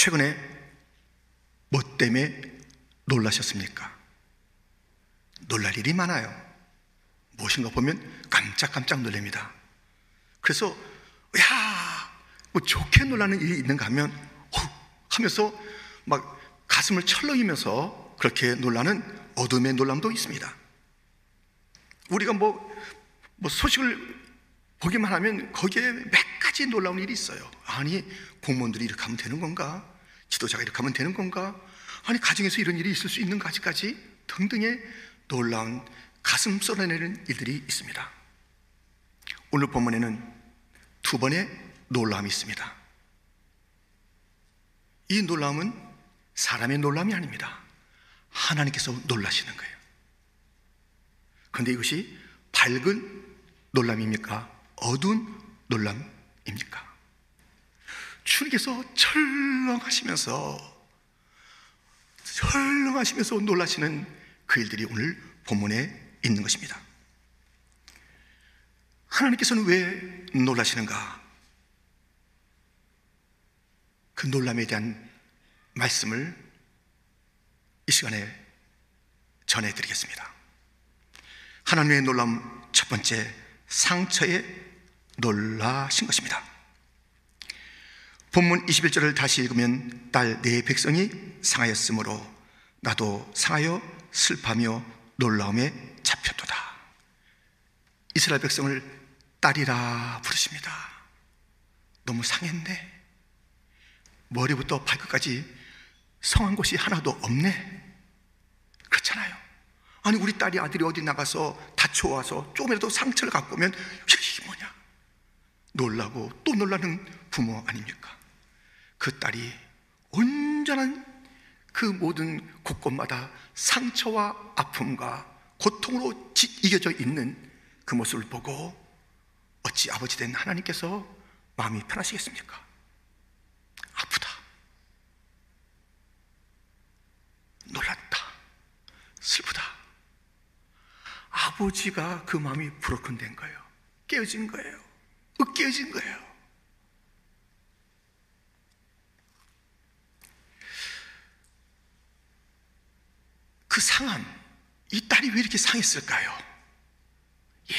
최근에 뭐 때문에 놀라셨습니까? 놀랄 일이 많아요. 무엇인가 보면 깜짝깜짝 놀랍니다. 그래서, 야, 뭐 좋게 놀라는 일이 있는가 하면, 어, 하면서 막 가슴을 철렁이면서 그렇게 놀라는 어둠의 놀람도 있습니다. 우리가 뭐, 뭐 소식을 보기만 하면 거기에 몇 가지 놀라운 일이 있어요. 아니, 공무원들이 이렇게 하면 되는 건가? 지도자가 이렇게 하면 되는 건가? 아니, 가정에서 이런 일이 있을 수 있는가지까지 등등의 놀라운 가슴 쏟아내는 일들이 있습니다. 오늘 본문에는 두 번의 놀라움이 있습니다. 이 놀라움은 사람의 놀람이 아닙니다. 하나님께서 놀라시는 거예요. 그런데 이것이 밝은 놀람입니까? 어두운 놀람입니까? 주님께서 철렁하시면서 철렁하시면서 놀라시는 그 일들이 오늘 본문에 있는 것입니다. 하나님께서는 왜 놀라시는가? 그 놀람에 대한 말씀을 이 시간에 전해드리겠습니다. 하나님의 놀람 첫 번째 상처에 놀라신 것입니다. 본문 21절을 다시 읽으면 딸 내 백성이 상하였으므로 나도 상하여 슬퍼하며 놀라움에 잡혔도다. 이스라엘 백성을 딸이라 부르십니다. 너무 상했네. 머리부터 발끝까지 성한 곳이 하나도 없네. 그렇잖아요. 아니, 우리 딸이 아들이 어디 나가서 다쳐와서 조금이라도 상처를 갖고 오면 이게 뭐냐? 놀라고 또 놀라는 부모 아닙니까? 그 딸이 온전한 그 모든 곳곳마다 상처와 아픔과 고통으로 이겨져 있는 그 모습을 보고 어찌 아버지 된 하나님께서 마음이 편하시겠습니까? 아프다. 놀랐다. 슬프다. 아버지가 그 마음이 브로큰된 거예요. 깨어진 거예요. 으깨어진 거예요. 그 상함, 이 딸이 왜 이렇게 상했을까요? 예.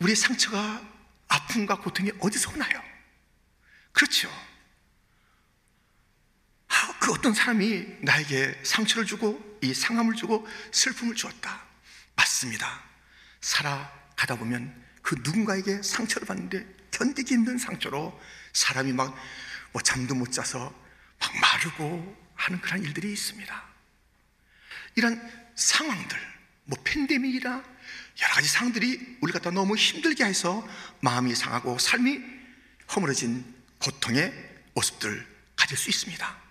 우리의 상처가 아픔과 고통이 어디서 오나요? 그렇죠. 아, 그 어떤 사람이 나에게 상처를 주고 이 상함을 주고 슬픔을 주었다. 맞습니다. 살아가다 보면 그 누군가에게 상처를 받는데 견디기 힘든 상처로 사람이 막 뭐 잠도 못 자서 막 마르고 하는 그런 일들이 있습니다. 이런 상황들, 뭐 팬데믹이나 여러 가지 상황들이 우리 갖다 너무 힘들게 해서 마음이 상하고 삶이 허물어진 고통의 모습들 가질 수 있습니다.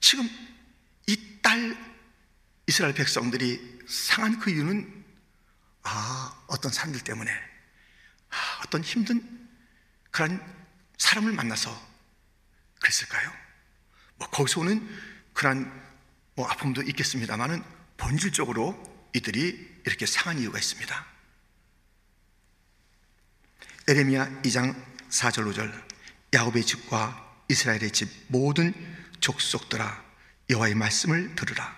지금 이 딸 이스라엘 백성들이 상한 그 이유는 아, 어떤 사람들 때문에 아, 어떤 힘든 그런 사람을 만나서 그랬을까요? 뭐 거기서 오는 그런 뭐 아픔도 있겠습니다만은 본질적으로 이들이 이렇게 상한 이유가 있습니다. 에레미야 2장 4절 5절. 야곱의 집과 이스라엘의 집 모든 족속들아 여호와의 말씀을 들으라.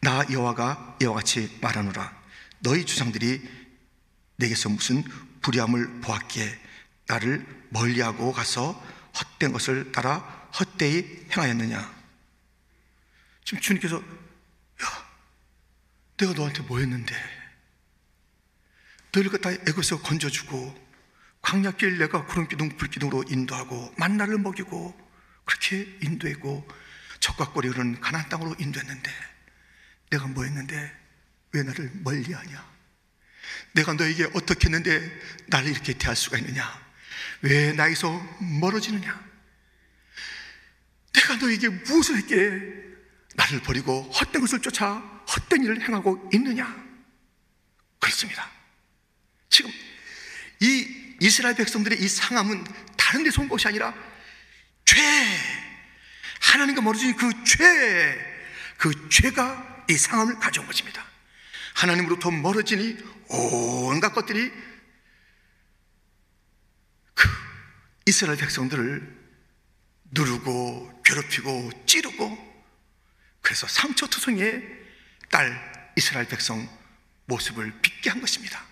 나 여호와가 이와 같이 말하노라. 너희 주상들이 내게서 무슨 불의함을 보았기에 나를 멀리하고 가서 헛된 것을 따라 헛되이 행하였느냐? 지금 주님께서 야 내가 너한테 뭐 했는데? 너희를 갖다 애고서 건져주고 광야길 내가 구름기둥 불기둥으로 인도하고 만나를 먹이고 그렇게 인도했고 적과 꼴이 흐르는 가나안 땅으로 인도했는데 내가 뭐 했는데? 왜 나를 멀리 하냐? 내가 너에게 어떻게 했는데 나를 이렇게 대할 수가 있느냐? 왜 나에게서 멀어지느냐 내가 너에게 무엇을 했기에 나를 버리고 헛된 것을 쫓아 헛된 일을 행하고 있느냐? 그렇습니다. 지금 이 이스라엘 백성들의 이 상함은 다른 데서 온 것이 아니라 죄 하나님과 멀어진 그 죄, 그 죄가 이 상함을 가져온 것입니다. 하나님으로부터 멀어지니 온갖 것들이 그 이스라엘 백성들을 누르고 괴롭히고 찌르고 그래서 상처투성이의 딸 이스라엘 백성 모습을 빚게 한 것입니다.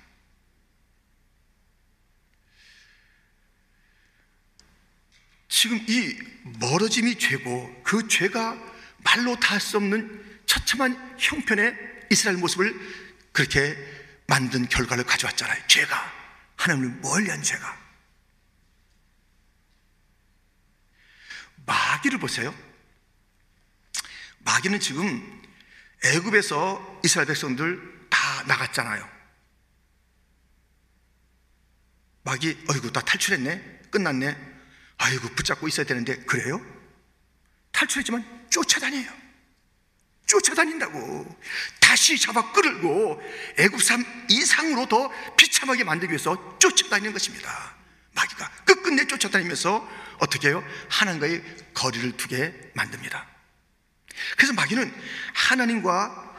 지금 이 멀어짐이 죄고 그 죄가 말로 다 할 수 없는 처참한 형편의 이스라엘 모습을 그렇게 만든 결과를 가져왔잖아요. 죄가 하나님을 멀리 한 죄가 마귀를 보세요. 마귀는 지금 애굽에서 이스라엘 백성들 다 나갔잖아요. 마귀, 어이구, 나 탈출했네? 끝났네? 아이고, 붙잡고 있어야 되는데, 그래요? 탈출했지만 쫓아다녀요. 쫓아다닌다고. 다시 잡아 끌고 애굽 삶 이상으로 더 비참하게 만들기 위해서 쫓아다니는 것입니다. 마귀가 끝끝내 쫓아다니면서 어떻게 해요? 하나님과의 거리를 두게 만듭니다. 그래서 마귀는 하나님과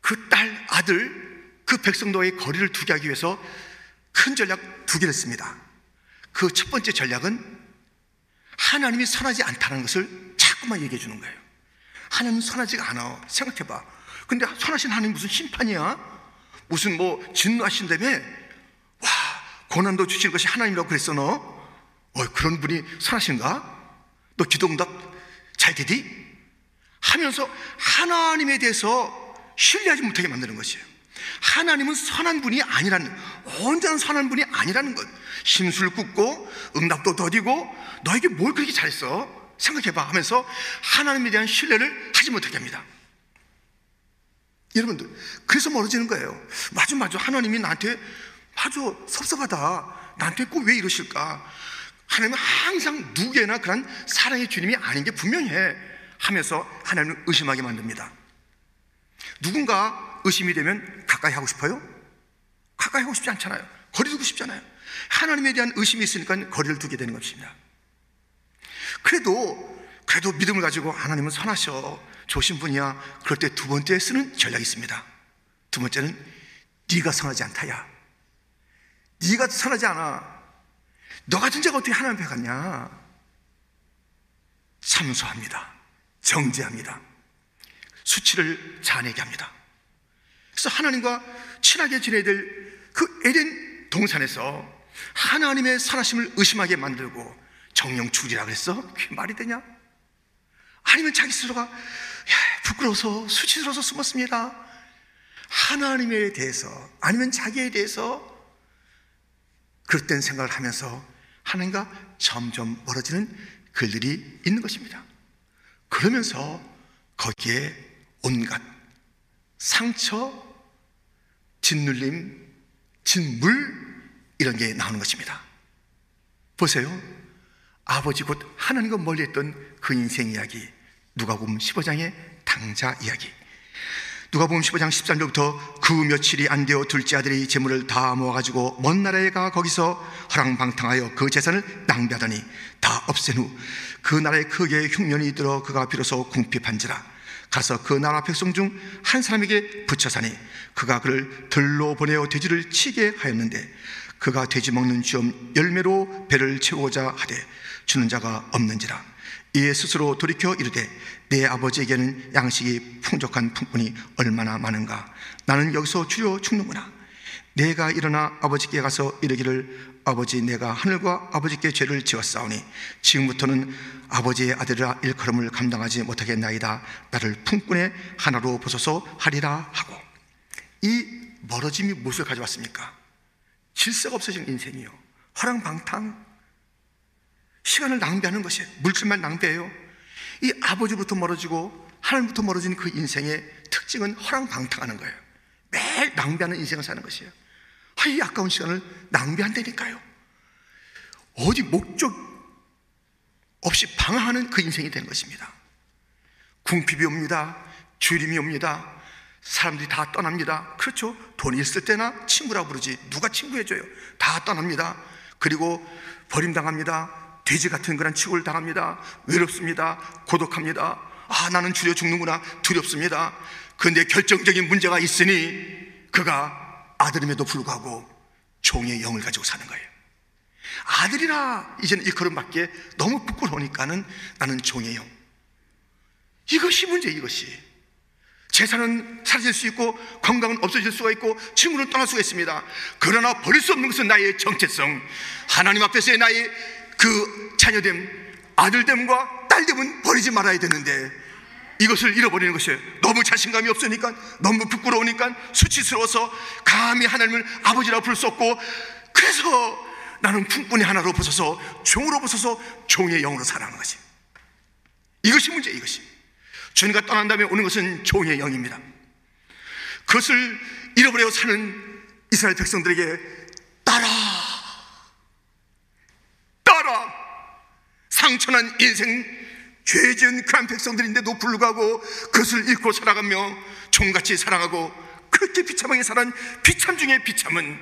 그 딸, 아들, 그 백성도의 거리를 두게 하기 위해서 큰 전략 두 개를 씁니다. 그 첫 번째 전략은 하나님이 선하지 않다는 것을 자꾸만 얘기해 주는 거예요. 하나님은 선하지가 않아. 생각해봐. 근데 선하신 하나님 무슨 심판이야? 무슨 뭐 진노하신다며? 와, 고난도 주실 것이 하나님이라고 그랬어, 너? 어, 그런 분이 선하신가? 너 기도응답 잘 되디? 하면서 하나님에 대해서 신뢰하지 못하게 만드는 것이에요. 하나님은 선한 분이 아니라는, 온전한 선한 분이 아니라는 것. 심술 굽고, 응답도 더디고, 너에게 뭘 그렇게 잘했어? 생각해봐 하면서 하나님에 대한 신뢰를 하지 못하게 합니다. 여러분들, 그래서 멀어지는 거예요. 맞아, 맞아. 하나님이 나한테, 맞아, 섭섭하다. 나한테 꼭 왜 이러실까? 하나님은 항상 누구에나 그런 사랑의 주님이 아닌 게 분명해. 하면서 하나님을 의심하게 만듭니다. 누군가 의심이 되면 가까이 하고 싶어요? 가까이 하고 싶지 않잖아요. 거리 두고 싶잖아요. 하나님에 대한 의심이 있으니까 거리를 두게 되는 것입니다. 그래도 그래도 믿음을 가지고 하나님은 선하셔 좋으신 분이야. 그럴 때 두 번째 쓰는 전략이 있습니다. 두 번째는 네가 선하지 않다야. 네가 선하지 않아. 너 같은 자가 어떻게 하나님 앞에 갔냐? 참소합니다. 정죄합니다. 수치를 자내게 합니다. 그래서 하나님과 친하게 지내야 될 그 에덴 동산에서 하나님의 선하심을 의심하게 만들고 정령 죽이라 그랬어? 그게 말이 되냐? 아니면 자기 스스로가 야, 부끄러워서 수치스러워서 숨었습니다. 하나님에 대해서 아니면 자기에 대해서 그릇된 생각을 하면서 하나님과 점점 멀어지는 글들이 있는 것입니다. 그러면서 거기에 온갖 상처, 짓눌림, 짓물 이런 게 나오는 것입니다. 보세요. 아버지 곧 하나님과 멀리 했던 그 인생 이야기 누가복음 15장의 당자 이야기 누가복음 15장 13절부터 그 며칠이 안 되어 둘째 아들이 재물을 다 모아가지고 먼 나라에 가 거기서 허랑방탕하여 그 재산을 낭비하더니 다 없앤 후 그 나라에 크게 흉년이 들어 그가 비로소 궁핍한지라. 가서 그 나라 백성 중 한 사람에게 붙여 사니 그가 그를 들로 보내어 돼지를 치게 하였는데 그가 돼지 먹는 쥐엄 열매로 배를 채우고자 하되 주는 자가 없는지라 이에 스스로 돌이켜 이르되 내 아버지에게는 양식이 풍족한 품꾼이 얼마나 많은가? 나는 여기서 주려 죽는구나. 내가 일어나 아버지께 가서 이르기를 아버지 내가 하늘과 아버지께 죄를 지었사오니 지금부터는 아버지의 아들이라 일컬음을 감당하지 못하겠나이다. 나를 품꾼의 하나로 보소서 하리라 하고. 이 멀어짐이 무엇을 가져왔습니까? 질서가 없어진 인생이요. 화랑방탕 시간을 낭비하는 것이 물질만 낭비해요. 이 아버지부터 멀어지고 하나님부터 멀어진 그 인생의 특징은 허랑방탕하는 거예요. 매일 낭비하는 인생을 사는 것이에요. 아, 이 아까운 시간을 낭비한다니까요. 어디 목적 없이 방황하는 그 인생이 되는 것입니다. 궁핍이 옵니다. 주림이 옵니다. 사람들이 다 떠납니다. 그렇죠. 돈이 있을 때나 친구라고 부르지. 누가 친구해줘요? 다 떠납니다. 그리고 버림당합니다. 돼지 같은 그런 취급을 당합니다. 외롭습니다. 고독합니다. 아, 나는 주려 죽는구나. 두렵습니다. 그런데 결정적인 문제가 있으니 그가 아들임에도 불구하고 종의 영을 가지고 사는 거예요. 아들이라 이제는 일컬음받기에 너무 부끄러우니까는 나는 종의 영. 이것이 문제 이것이. 재산은 사라질 수 있고 건강은 없어질 수가 있고 친구는 떠날 수가 있습니다. 그러나 버릴 수 없는 것은 나의 정체성. 하나님 앞에서의 나의 그 자녀됨, 아들됨과 딸됨은 버리지 말아야 되는데 이것을 잃어버리는 것이 너무 자신감이 없으니까 너무 부끄러우니까 수치스러워서 감히 하나님을 아버지라 부를 수 없고 그래서 나는 품꾼이 하나로 벗어서 종으로 벗어서 종의 영으로 살아가는 것이 이것이 문제 이것이. 주님과 떠난 다음에 오는 것은 종의 영입니다. 그것을 잃어버려 사는 이스라엘 백성들에게 따라 상처난 인생 죄 지은 그한 백성들인데도 불구하고 그것을 잃고 살아가며 종같이 사랑하고 그렇게 비참하게 살아간 비참 중에 비참은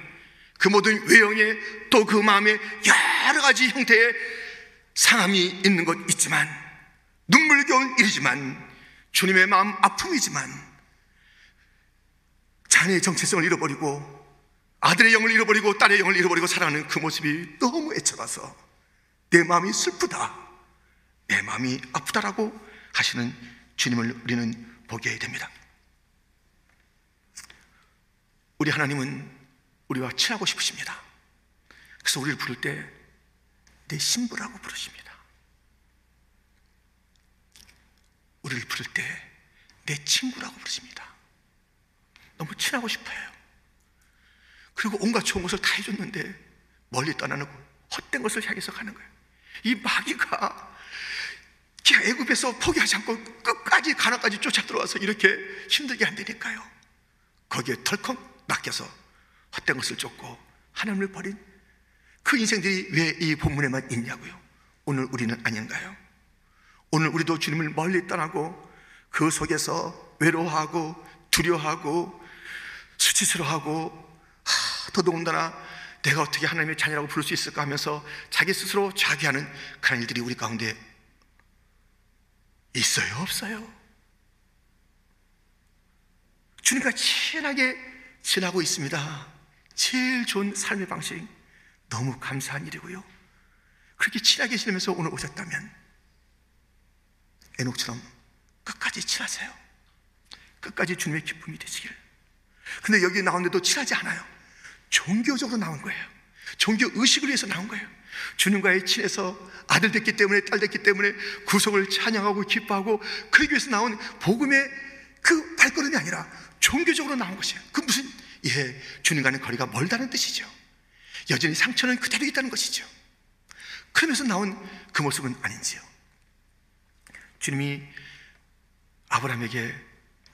그 모든 외형에 또 그 마음에 여러 가지 형태의 상함이 있는 것 있지만 눈물겨운 일이지만 주님의 마음 아픔이지만 자녀의 정체성을 잃어버리고 아들의 영을 잃어버리고 딸의 영을 잃어버리고 살아가는 그 모습이 너무 애처가서 내 마음이 슬프다. 내 마음이 아프다라고 하시는 주님을 우리는 보게 됩니다. 우리 하나님은 우리와 친하고 싶으십니다. 그래서 우리를 부를 때 내 신부라고 부르십니다. 우리를 부를 때 내 친구라고 부르십니다. 너무 친하고 싶어요. 그리고 온갖 좋은 것을 다 해줬는데 멀리 떠나는 헛된 것을 향해서 가는 거예요. 이 마귀가 기가 애굽에서 포기하지 않고 끝까지 가나까지 쫓아 들어와서 이렇게 힘들게 한다니까요. 거기에 덜컥 낚여서 헛된 것을 쫓고 하나님을 버린 그 인생들이 왜 이 본문에만 있냐고요. 오늘 우리는 아닌가요? 오늘 우리도 주님을 멀리 떠나고 그 속에서 외로워하고 두려워하고 수치스러워하고 하, 더더군다나 내가 어떻게 하나님의 자녀라고 부를 수 있을까 하면서 자기 스스로 자기하는 그런 일들이 우리 가운데 있어요? 없어요? 주님과 친하게 지나고 있습니다. 제일 좋은 삶의 방식. 너무 감사한 일이고요. 그렇게 친하게 지내면서 오늘 오셨다면 에녹처럼 끝까지 친하세요. 끝까지 주님의 기쁨이 되시길. 근데 여기 나오는데도 친하지 않아요. 종교적으로 나온 거예요. 종교 의식을 위해서 나온 거예요. 주님과의 친해서 아들 됐기 때문에 딸 됐기 때문에 구속을 찬양하고 기뻐하고 그러기 위해서 나온 복음의 그 발걸음이 아니라 종교적으로 나온 것이에요. 그 무슨 예, 주님과는 거리가 멀다는 뜻이죠. 여전히 상처는 그대로 있다는 것이죠. 그러면서 나온 그 모습은 아닌지요. 주님이 아브라함에게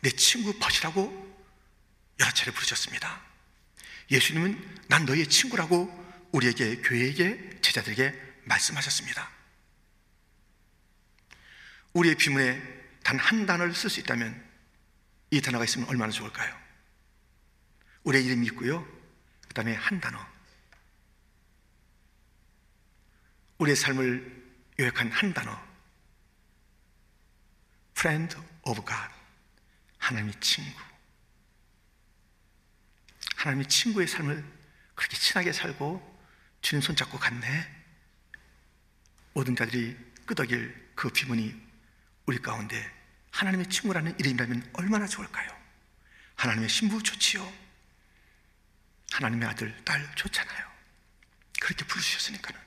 내 친구 벗이라고 여러 차례 부르셨습니다. 예수님은 난 너의 친구라고 우리에게 교회에게 제자들에게 말씀하셨습니다. 우리의 비문에 단 한 단어를 쓸 수 있다면 이 단어가 있으면 얼마나 좋을까요? 우리의 이름이 있고요. 그 다음에 한 단어. 우리의 삶을 요약한 한 단어. Friend of God. 하나님의 친구. 하나님의 친구의 삶을 그렇게 친하게 살고 주님 손잡고 갔네. 모든 자들이 끄덕일 그 비문이 우리 가운데 하나님의 친구라는 이름이라면 얼마나 좋을까요? 하나님의 신부 좋지요. 하나님의 아들, 딸 좋잖아요. 그렇게 부르셨으니까는.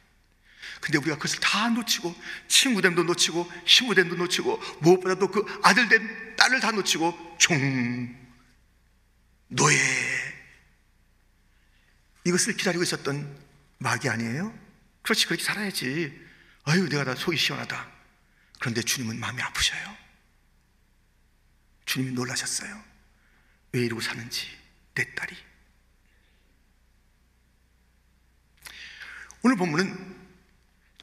근데 우리가 그것을 다 놓치고 친구됨도 놓치고 신부됨도 놓치고 무엇보다도 그 아들됨, 딸을 다 놓치고 종, 노예 이것을 기다리고 있었던 마귀 아니에요? 그렇지, 그렇게 살아야지. 아유, 내가 다 속이 시원하다. 그런데 주님은 마음이 아프셔요. 주님이 놀라셨어요. 왜 이러고 사는지, 내 딸이. 오늘 본문은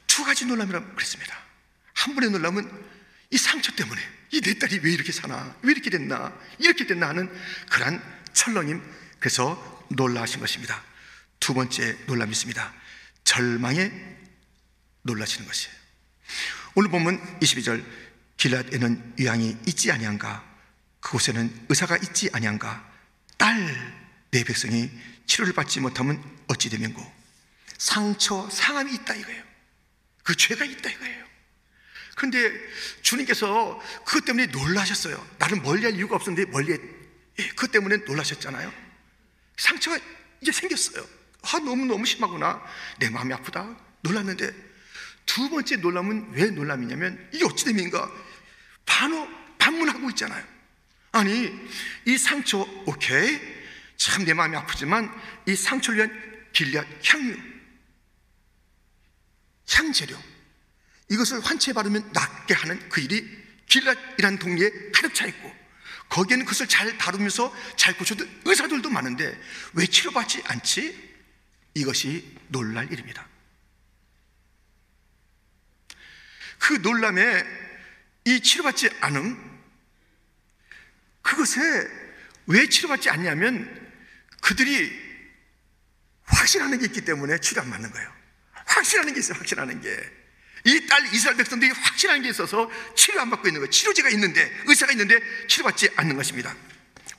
두 가지 놀람이라고 그랬습니다. 한 번의 놀람은 이 상처 때문에 이 내 딸이 왜 이렇게 사나, 왜 이렇게 됐나, 이렇게 됐나 하는 그러한 철렁임, 그래서 놀라하신 것입니다. 두 번째 놀람이 있습니다. 절망에 놀라시는 것이에요. 오늘 보면 22절 길랏에는 유양이 있지 아니한가 그곳에는 의사가 있지 아니한가 딸 내 백성이 치료를 받지 못하면 어찌 되면고 상처, 상함이 있다 이거예요. 그 죄가 있다 이거예요. 그런데 주님께서 그것 때문에 놀라셨어요. 나를 멀리할 이유가 없었는데 멀리, 예, 그것 때문에 놀라셨잖아요. 상처가 이제 생겼어요. 아, 너무 너무 심하구나. 내 마음이 아프다. 놀랐는데 두 번째 놀람은 왜 놀람이냐면 이게 어찌 됨인가? 반어, 반문하고 있잖아요. 아니, 이 상처, 오케이. 참 내 마음이 아프지만 이 상처를 위한 길리앗 향유, 향재료. 이것을 환치에 바르면 낫게 하는 그 일이 길리앗이라는 동리에 가득 차 있고 거기에는 그것을 잘 다루면서 잘 고쳐도 의사들도 많은데 왜 치료받지 않지? 이것이 놀랄 일입니다. 그 놀람에 이 치료받지 않음, 그것에 왜 치료받지 않냐면 그들이 확신하는 게 있기 때문에 치료 안 맞는 거예요. 확신하는 게 있어요, 확신하는 게. 이 딸 이스라엘 백성들이 확신하는 게 있어서 치료 안 받고 있는 거예요. 치료제가 있는데, 의사가 있는데 치료받지 않는 것입니다.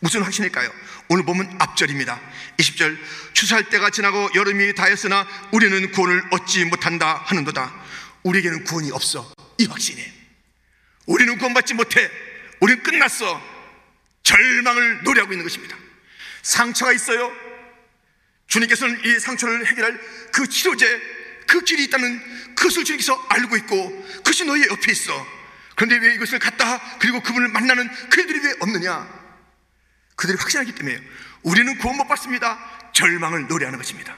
무슨 확신일까요? 오늘 보면 앞절입니다. 20절 추수할 때가 지나고 여름이 다했으나 우리는 구원을 얻지 못한다 하는도다. 우리에게는 구원이 없어. 이 확신이. 우리는 구원받지 못해. 우리는 끝났어. 절망을 노래하고 있는 것입니다. 상처가 있어요. 주님께서는 이 상처를 해결할 그 치료제, 그 길이 있다는 그것을 주님께서 알고 있고 그것이 너희 옆에 있어. 그런데 왜 이것을 갖다 그리고 그분을 만나는 그들이 왜 없느냐? 그들이 확신하기 때문에 우리는 구원 못 받습니다. 절망을 노래하는 것입니다.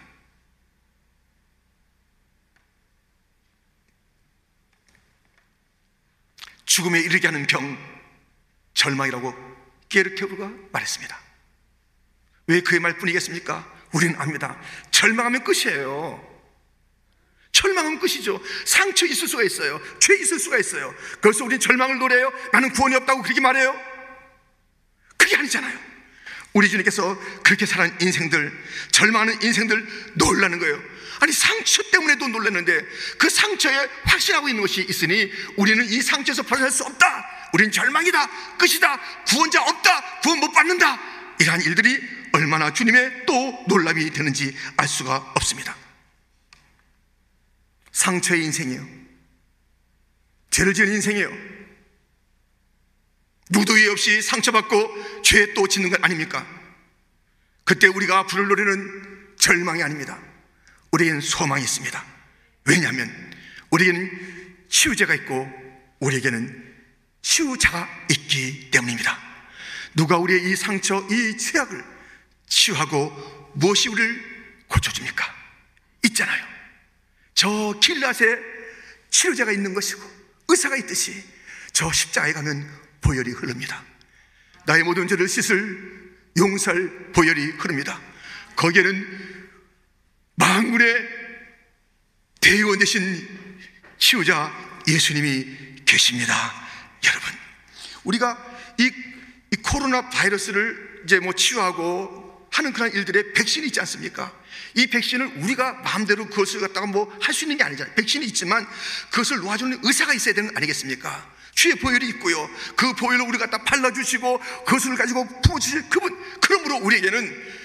죽음에 이르게 하는 병, 절망이라고 게르케브가 말했습니다. 왜 그의 말뿐이겠습니까? 우리는 압니다. 절망하면 끝이에요. 절망하면 끝이죠. 상처 있을 수가 있어요. 죄 있을 수가 있어요. 그래서 우리는 절망을 노래요. 나는 구원이 없다고 그렇게 말해요. 그게 아니잖아요. 우리 주님께서 그렇게 살아는 인생들, 절망하는 인생들 놀라는 거예요. 아니, 상처 때문에도 놀랐는데 그 상처에 확신하고 있는 것이 있으니 우리는 이 상처에서 벗어날 수 없다. 우리는 절망이다. 끝이다. 구원자 없다. 구원 못 받는다. 이러한 일들이 얼마나 주님의 또 놀람이 되는지 알 수가 없습니다. 상처의 인생이에요. 죄를 지은 인생이에요. 무도위 없이 상처받고 죄 또 짓는 것 아닙니까? 그때 우리가 부를 노래는 절망이 아닙니다. 우리에겐 소망이 있습니다. 왜냐하면 우리에게는 치유제가 있고 우리에게는 치유자가 있기 때문입니다. 누가 우리의 이 상처, 이 죄악을 치유하고 무엇이 우리를 고쳐줍니까? 있잖아요. 저 길랏에 치료제가 있는 것이고 의사가 있듯이 저 십자가에 가면 보혈이 흐릅니다. 나의 모든 죄를 씻을 용서할 보혈이 흐릅니다. 거기에는 만군의 대의원 되신 치유자 예수님이 계십니다. 여러분, 우리가 이, 이 코로나 바이러스를 이제 뭐 치유하고 하는 그런 일들의 백신이 있지 않습니까? 이 백신을 우리가 마음대로 그것을 갖다가 뭐 할 수 있는 게 아니잖아요. 백신이 있지만 그것을 놓아주는 의사가 있어야 되는 거 아니겠습니까? 주의 보혈이 있고요. 그 보혈을 우리가 다 발라주시고 그것을 가지고 부어주실 그분. 그러므로 우리에게는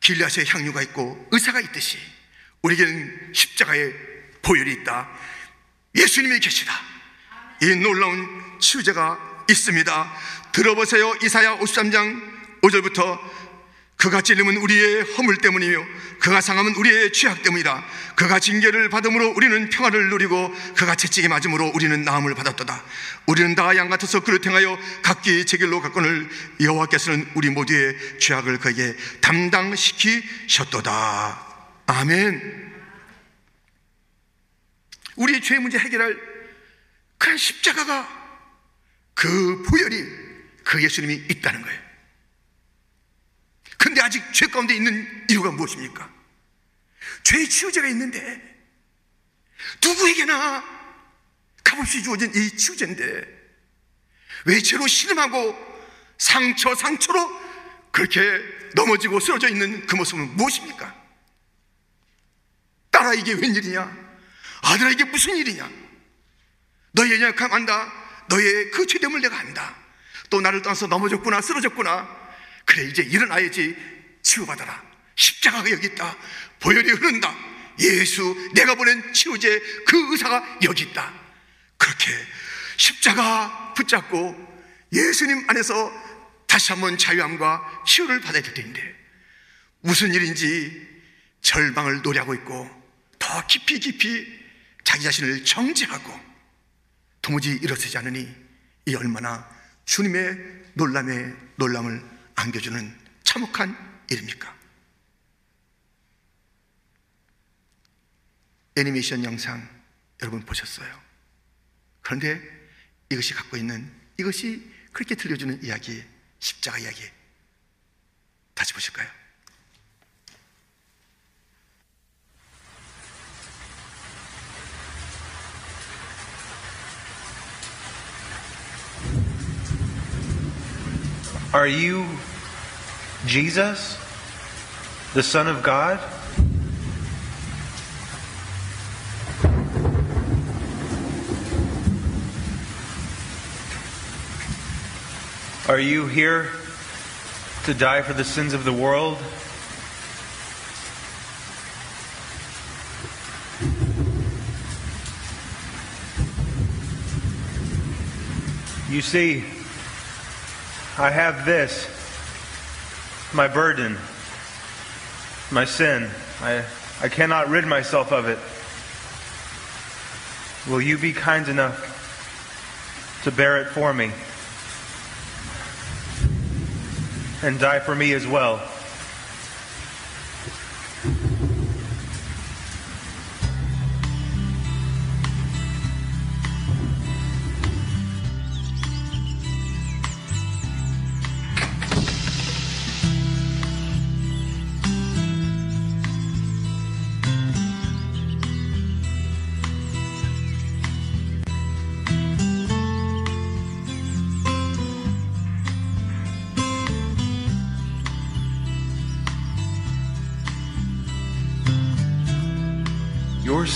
길리앗의 향유가 있고 의사가 있듯이 우리에게는 십자가의 보혈이 있다. 예수님이 계시다. 이 놀라운 치유제가 있습니다. 들어보세요. 이사야 53장 5절부터 그가 찔림은 우리의 허물 때문이며 그가 상함은 우리의 죄악 때문이다. 그가 징계를 받음으로 우리는 평화를 누리고 그가 채찍에 맞음으로 우리는 나음을 받았도다. 우리는 다 양 같아서 그를 행하여 각기 제 길로 갔거늘 여호와께서는 우리 모두의 죄악을 그에게 담당시키셨도다. 아멘. 우리의 죄 문제 해결할 그런 십자가가 그 보혈이 그 예수님이 있다는 거예요. 근데 아직 죄 가운데 있는 이유가 무엇입니까? 죄의 치유제가 있는데 누구에게나 값없이 주어진 이 치유제인데 왜 죄로 신음하고 상처 상처로 그렇게 넘어지고 쓰러져 있는 그 모습은 무엇입니까? 딸아 이게 웬일이냐? 아들아 이게 무슨 일이냐? 너의 연약함 안다. 너의 그 죄됨을 내가 안다. 또 나를 떠나서 넘어졌구나 쓰러졌구나. 그래 이제 일어나야지 치유받아라 십자가가 여기 있다. 보혈이 흐른다. 예수, 내가 보낸 치유제 그 의사가 여기 있다. 그렇게 십자가 붙잡고 예수님 안에서 다시 한번 자유함과 치유를 받아야 될 텐데 무슨 일인지 절망을 노래하고 있고 더 깊이 깊이 자기 자신을 정지하고 도무지 일어서지 않으니 이 얼마나 주님의 놀람에 놀람을 안겨주는 참혹한 일입니까? 애니메이션 영상 여러분 보셨어요? 그런데 이것이 갖고 있는 이것이 그렇게 들려주는 이야기, 십자가 이야기. 다시 보실까요? Are you Jesus, the Son of God? Are you here to die for the sins of the world? You see, I have this my burden, my sin. I, I cannot rid myself of it. Will you be kind enough to bear it for me and die for me as well?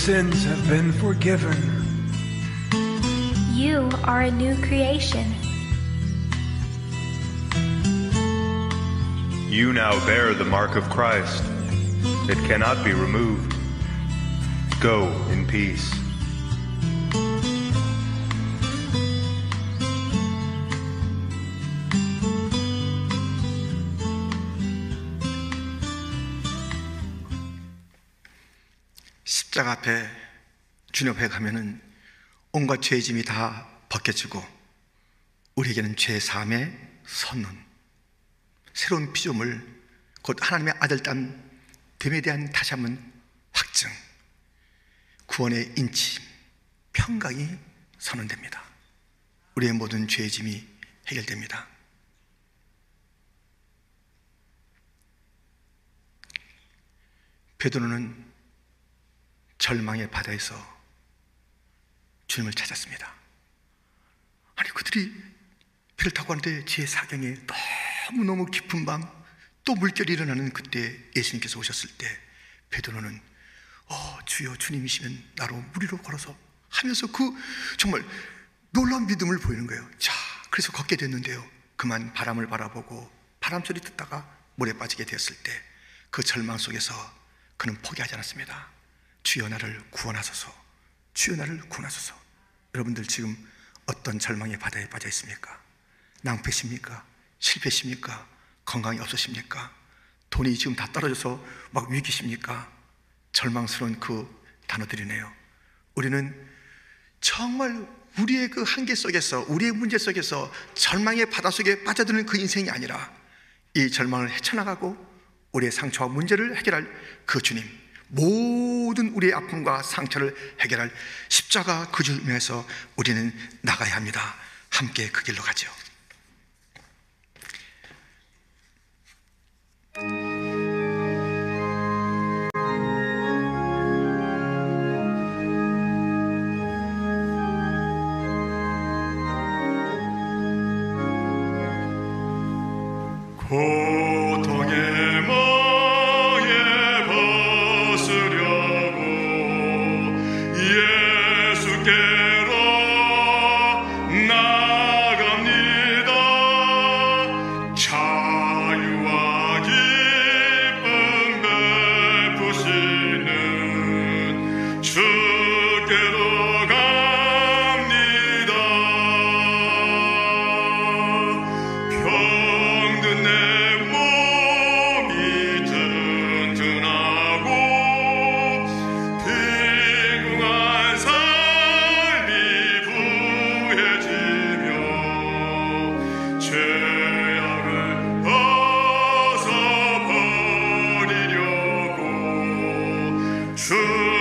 Sins have been forgiven. You are a new creation. You now bear the mark of Christ. It cannot be removed. Go in peace. 십자가 앞에 주님 앞에 가면은 온갖 죄의 짐이 다 벗겨지고 우리에게는 죄 사함의 선언, 새로운 피조물, 곧 하나님의 아들 딸 됨에 대한 다시 한번 확증, 구원의 인침, 평강이 선언됩니다. 우리의 모든 죄의 짐이 해결됩니다. 베드로는 절망의 바다에서 주님을 찾았습니다. 아니 그들이 배를 타고 가는데 제 사경에 너무너무 깊은 밤 또 물결이 일어나는 그때 예수님께서 오셨을 때 베드로는 어 주여 주님이시면 나로 물 위로 걸어서 하면서 그 정말 놀라운 믿음을 보이는 거예요. 자 그래서 걷게 됐는데요. 그만 바람을 바라보고 바람 소리 듣다가 물에 빠지게 되었을 때 그 절망 속에서 그는 포기하지 않았습니다. 주여 나를 구원하소서. 주여 나를 구원하소서. 여러분들 지금 어떤 절망의 바다에 빠져 있습니까? 낭패십니까? 실패십니까? 건강이 없으십니까? 돈이 지금 다 떨어져서 막 위기십니까? 절망스러운 그 단어들이네요. 우리는 정말 우리의 그 한계 속에서, 우리의 문제 속에서 절망의 바다 속에 빠져드는 그 인생이 아니라 이 절망을 헤쳐나가고 우리의 상처와 문제를 해결할 그 주님, 모든 우리의 아픔과 상처를 해결할 십자가 그 주님에서 우리는 나가야 합니다. 함께 그 길로 가죠. 주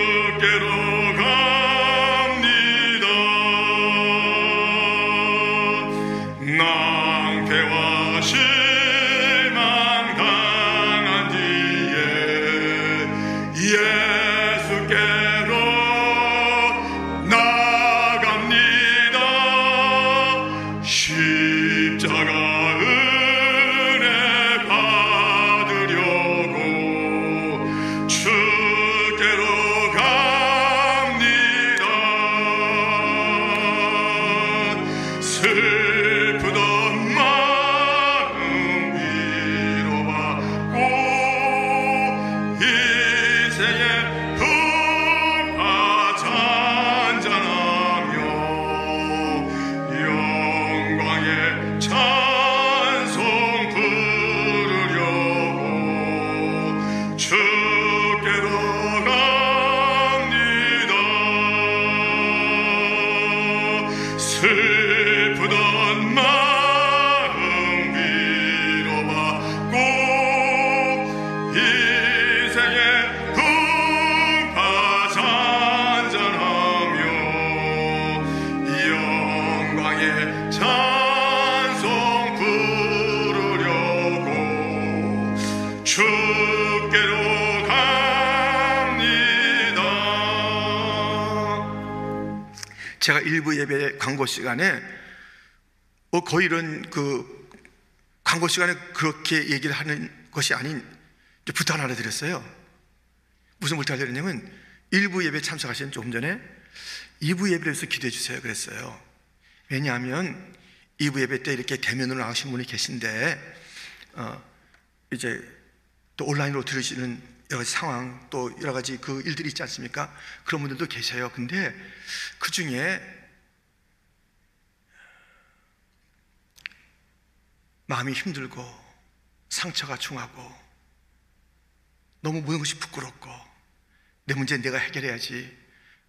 슬 광고 시간에 뭐 거의 이런 그 광고 시간에 그렇게 얘기를 하는 것이 아닌 부탁을 하나 드렸어요. 무슨 부탁을 드렸냐면 일부 예배 참석하신 조금 전에 2부 예배를 위해서 기도해 주세요 그랬어요. 왜냐하면 2부 예배 때 이렇게 대면으로 나오신 분이 계신데 어, 이제 또 온라인으로 들으시는 여러 가지 상황 또 여러 가지 그 일들이 있지 않습니까? 그런 분들도 계세요. 근데 그 중에 마음이 힘들고 상처가 중하고 너무 모든 것이 부끄럽고 내 문제 내가 해결해야지.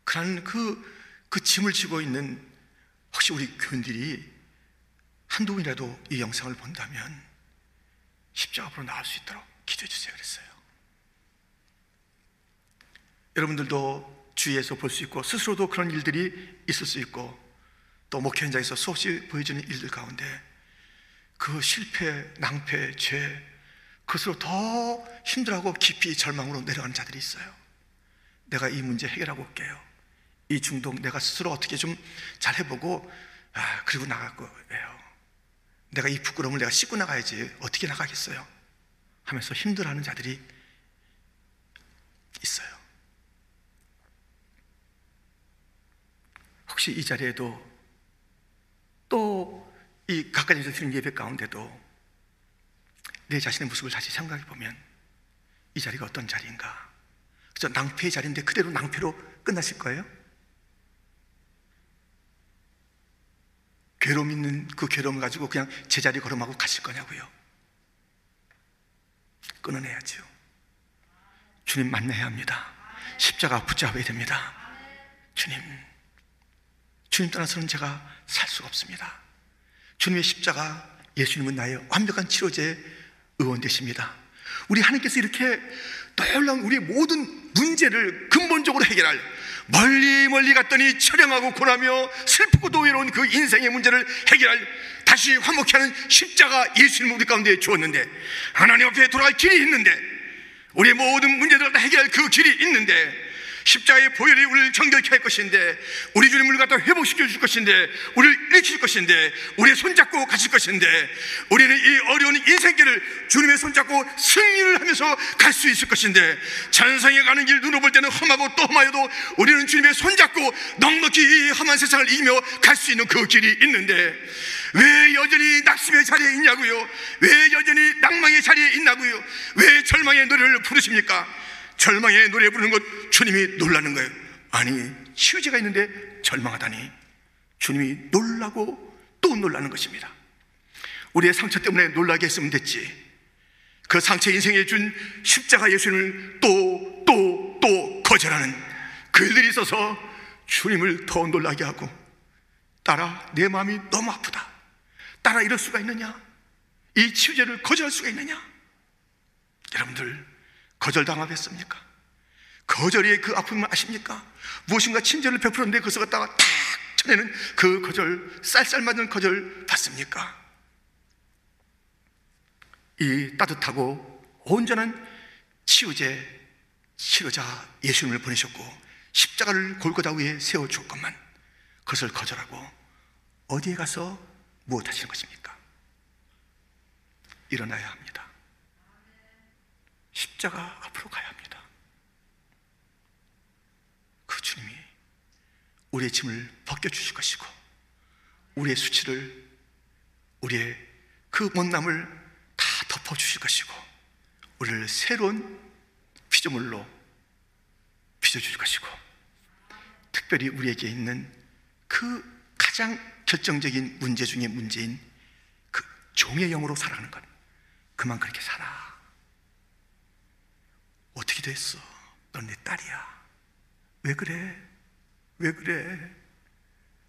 그런 그, 그 짐을 지고 있는 혹시 우리 교인들이 한두 분이라도 이 영상을 본다면 십자가 앞으로 나올 수 있도록 기도해 주세요 그랬어요. 여러분들도 주위에서 볼 수 있고 스스로도 그런 일들이 있을 수 있고 또 목회 현장에서 수없이 보여지는 일들 가운데 그 실패, 낭패, 죄 그것으로 더 힘들어하고 깊이 절망으로 내려가는 자들이 있어요. 내가 이 문제 해결하고 올게요. 이 중독 내가 스스로 어떻게 좀 잘 해보고 아 그리고 나갈 거예요. 내가 이 부끄러움을 내가 씻고 나가야지 어떻게 나가겠어요? 하면서 힘들어하는 자들이 있어요. 혹시 이 자리에도 또 이 가까이서 드리는 예배 가운데도 내 자신의 모습을 다시 생각해 보면 이 자리가 어떤 자리인가? 그저 낭패의 자리인데 그대로 낭패로 끝나실 거예요? 괴로움 있는 그 괴로움을 가지고 그냥 제자리 걸음하고 가실 거냐고요? 끊어내야죠. 주님 만나야 합니다. 십자가 붙잡아야 됩니다. 주님, 주님 떠나서는 제가 살 수가 없습니다. 주님의 십자가, 예수님은 나의 완벽한 치료제의 의원 되십니다. 우리 하나님께서 이렇게 놀라운 우리의 모든 문제를 근본적으로 해결할 멀리 멀리 갔더니 처량하고 고나며 슬프고도 외로운 그 인생의 문제를 해결할 다시 화목케 하는 십자가 예수님을 우리 가운데 주었는데 하나님 앞에 돌아갈 길이 있는데 우리의 모든 문제들을 다 해결할 그 길이 있는데 십자가의 보혈이 우리를 정결케 할 것인데 우리 주님을 갖다 회복시켜 줄 것인데 우리를 일으킬 것인데 우리의 손잡고 가실 것인데 우리는 이 어려운 인생길을 주님의 손잡고 승리를 하면서 갈 수 있을 것인데 찬성에 가는 길 눈으로 볼 때는 험하고 또 험하여도 우리는 주님의 손잡고 넉넉히 이 험한 세상을 이기며 갈 수 있는 그 길이 있는데 왜 여전히 낙심의 자리에 있냐고요? 왜 여전히 낭망의 자리에 있냐고요? 왜 절망의 노래를 부르십니까 절망의 노래 부르는 것 주님이 놀라는 거예요. 아니, 치유제가 있는데 절망하다니. 주님이 놀라고 또 놀라는 것입니다. 우리의 상처 때문에 놀라게 했으면 됐지. 그 상처 인생에 준 십자가 예수님을 또, 또, 또 거절하는 그 일들이 있어서 주님을 더 놀라게 하고 따라 내 마음이 너무 아프다. 따라 이럴 수가 있느냐? 이 치유제를 거절할 수가 있느냐? 여러분들, 거절당하겠습니까? 거절의 그 아픔을 아십니까? 무엇인가 친절을 베풀었는데 그것을 갖다가 탁 쳐내는 그 거절, 쌀쌀 맞는 거절 받습니까? 이 따뜻하고 온전한 치유제, 치료자 예수님을 보내셨고 십자가를 골고다 위에 세워주었건만 그것을 거절하고 어디에 가서 무엇 하시는 것입니까? 일어나야 합니다. 십자가 앞으로 가야 합니다. 그 주님이 우리의 짐을 벗겨주실 것이고 우리의 수치를 우리의 그 못남을 다 덮어주실 것이고 우리를 새로운 피조물로 빚어주실 것이고 특별히 우리에게 있는 그 가장 결정적인 문제 중의 문제인 그 종의 영으로 살아가는 것 그만 그렇게 살아 어떻게 됐어? 넌 내 딸이야 왜 그래? 왜 그래?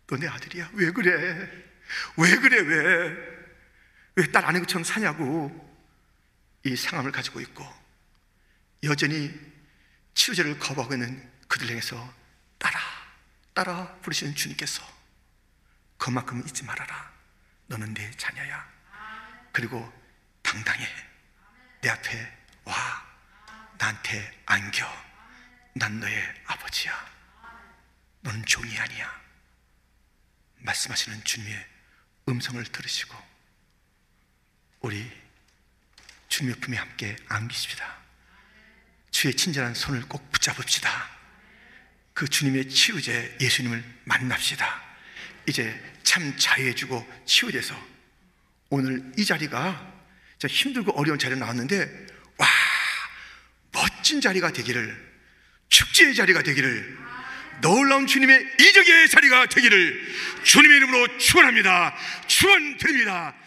너 내 아들이야 왜 그래? 왜 그래 왜? 왜 딸 아닌 것처럼 사냐고 이 상함을 가지고 있고 여전히 치유제를 거부하고 있는 그들 향해서 따라 따라 부르시는 주님께서 그만큼 잊지 말아라 너는 내 자녀야 그리고 당당해 내 앞에 와 나한테 안겨 난 너의 아버지야 너는 종이 아니야 말씀하시는 주님의 음성을 들으시고 우리 주님의 품에 함께 안기십시다 주의 친절한 손을 꼭 붙잡읍시다. 그 주님의 치유제 예수님을 만납시다. 이제 참 자유해주고 치유돼서 오늘 이 자리가 저 힘들고 어려운 자리로 나왔는데 와 멋진 자리가 되기를 축제의 자리가 되기를 놀라운 주님의 이적의 자리가 되기를 주님의 이름으로 축원합니다. 축원 드립니다. 하나님.